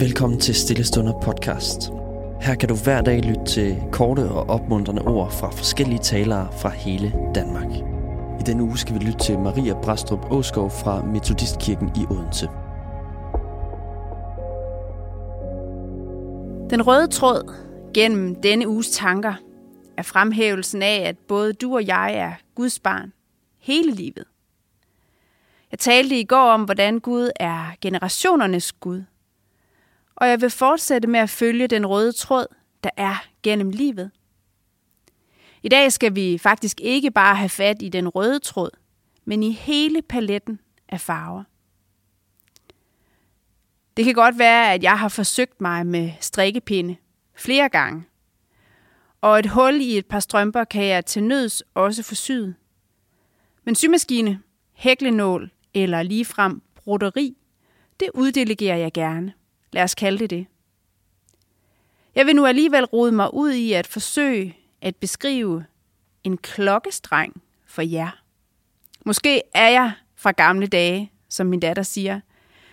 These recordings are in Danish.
Velkommen til Stillestunder podcast. Her kan du hver dag lytte til korte og opmuntrende ord fra forskellige talere fra hele Danmark. I denne uge skal vi lytte til Maria Brastrup Åskov fra Metodistkirken i Odense. Den røde tråd gennem denne uges tanker er fremhævelsen af, at både du og jeg er Guds barn hele livet. Jeg talte i går om, hvordan Gud er generationernes Gud – og jeg vil fortsætte med at følge den røde tråd, der er gennem livet. I dag skal vi faktisk ikke bare have fat i den røde tråd, men i hele paletten af farver. Det kan godt være, at jeg har forsøgt mig med strikkepinde flere gange, og et hul i et par strømper kan jeg til nøds også få syet. Men symaskine, hæklenål eller ligefrem broderi, det uddelegerer jeg gerne. Lad os kalde det det. Jeg vil nu alligevel rode mig ud i at forsøge at beskrive en klokkestreng for jer. Måske er jeg fra gamle dage, som min datter siger,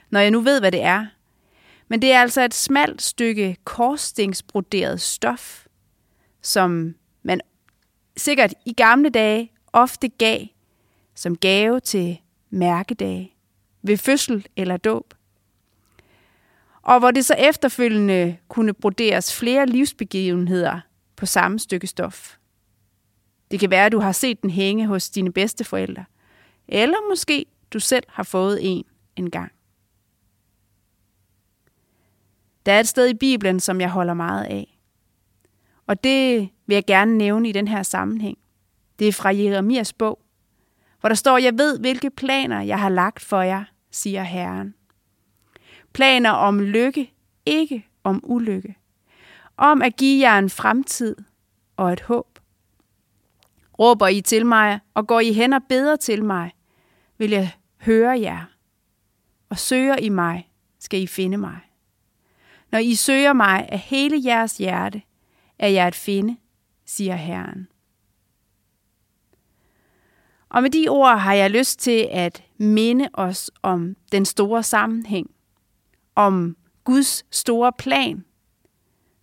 når jeg nu ved, hvad det er. Men det er altså et smalt stykke korsstingsbroderet stof, som man sikkert i gamle dage ofte gav som gave til mærkedage, ved fødsel eller dåb og hvor det så efterfølgende kunne broderes flere livsbegivenheder på samme stykke stof. Det kan være, at du har set den hænge hos dine bedsteforældre, eller måske du selv har fået en en gang. Der er et sted i Bibelen, som jeg holder meget af. Og det vil jeg gerne nævne i den her sammenhæng. Det er fra Jeremias bog, hvor der står, jeg ved, hvilke planer jeg har lagt for jer, siger Herren. Planer om lykke, ikke om ulykke. Om at give jer en fremtid og et håb. Råber I til mig, og går I hen og beder til mig, vil jeg høre jer. Og søger I mig, skal I finde mig. Når I søger mig af hele jeres hjerte, er jeg at finde, siger Herren. Og med de ord har jeg lyst til at minde os om den store sammenhæng om Guds store plan.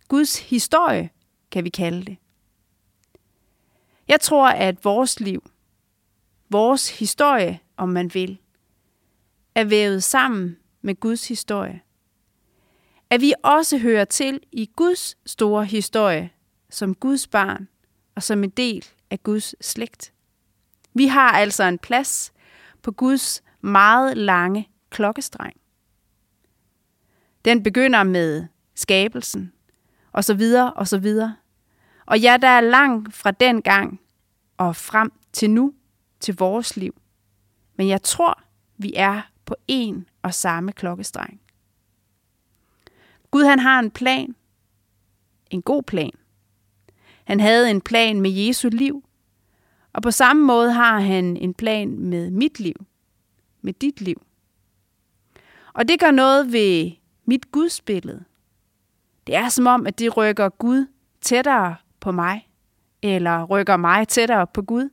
Guds historie, kan vi kalde det. Jeg tror, at vores liv, vores historie, om man vil, er vævet sammen med Guds historie. At vi også hører til i Guds store historie som Guds barn og som en del af Guds slægt. Vi har altså en plads på Guds meget lange klokkestreng. Den begynder med skabelsen, og så videre, og så videre. Og ja, der er langt fra den gang og frem til nu, til vores liv. Men jeg tror, vi er på en og samme klokkestreng. Gud han har en plan. En god plan. Han havde en plan med Jesu liv. Og på samme måde har han en plan med mit liv. Med dit liv. Og det gør noget ved mit gudsbillede. Det er som om, at det rykker Gud tættere på mig, eller rykker mig tættere på Gud.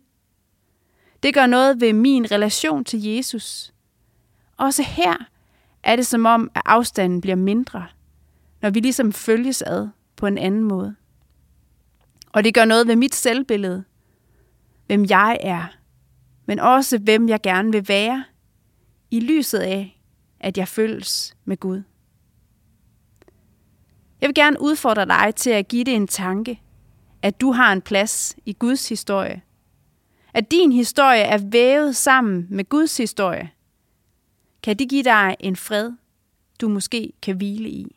Det gør noget ved min relation til Jesus. Også her er det som om, at afstanden bliver mindre, når vi ligesom følges ad på en anden måde. Og det gør noget ved mit selvbillede, hvem jeg er, men også hvem jeg gerne vil være, i lyset af, at jeg følges med Gud. Jeg vil gerne udfordre dig til at give det en tanke, at du har en plads i Guds historie. At din historie er vævet sammen med Guds historie. Kan det give dig en fred, du måske kan hvile i?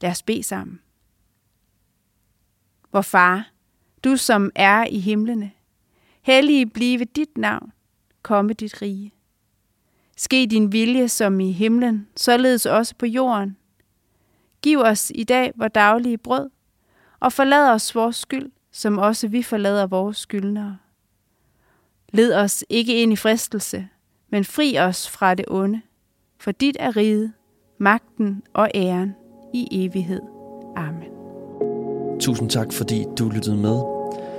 Lad os bede sammen. Vor far, du som er i himlene, hellige blive dit navn, komme dit rige. Ske din vilje som i himlen, således også på jorden. Giv os i dag vores daglige brød, og forlad os vores skyld, som også vi forlader vores skyldnere. Led os ikke ind i fristelse, men fri os fra det onde, for dit er riget, magten og æren i evighed. Amen. Tusind tak, fordi du lyttede med.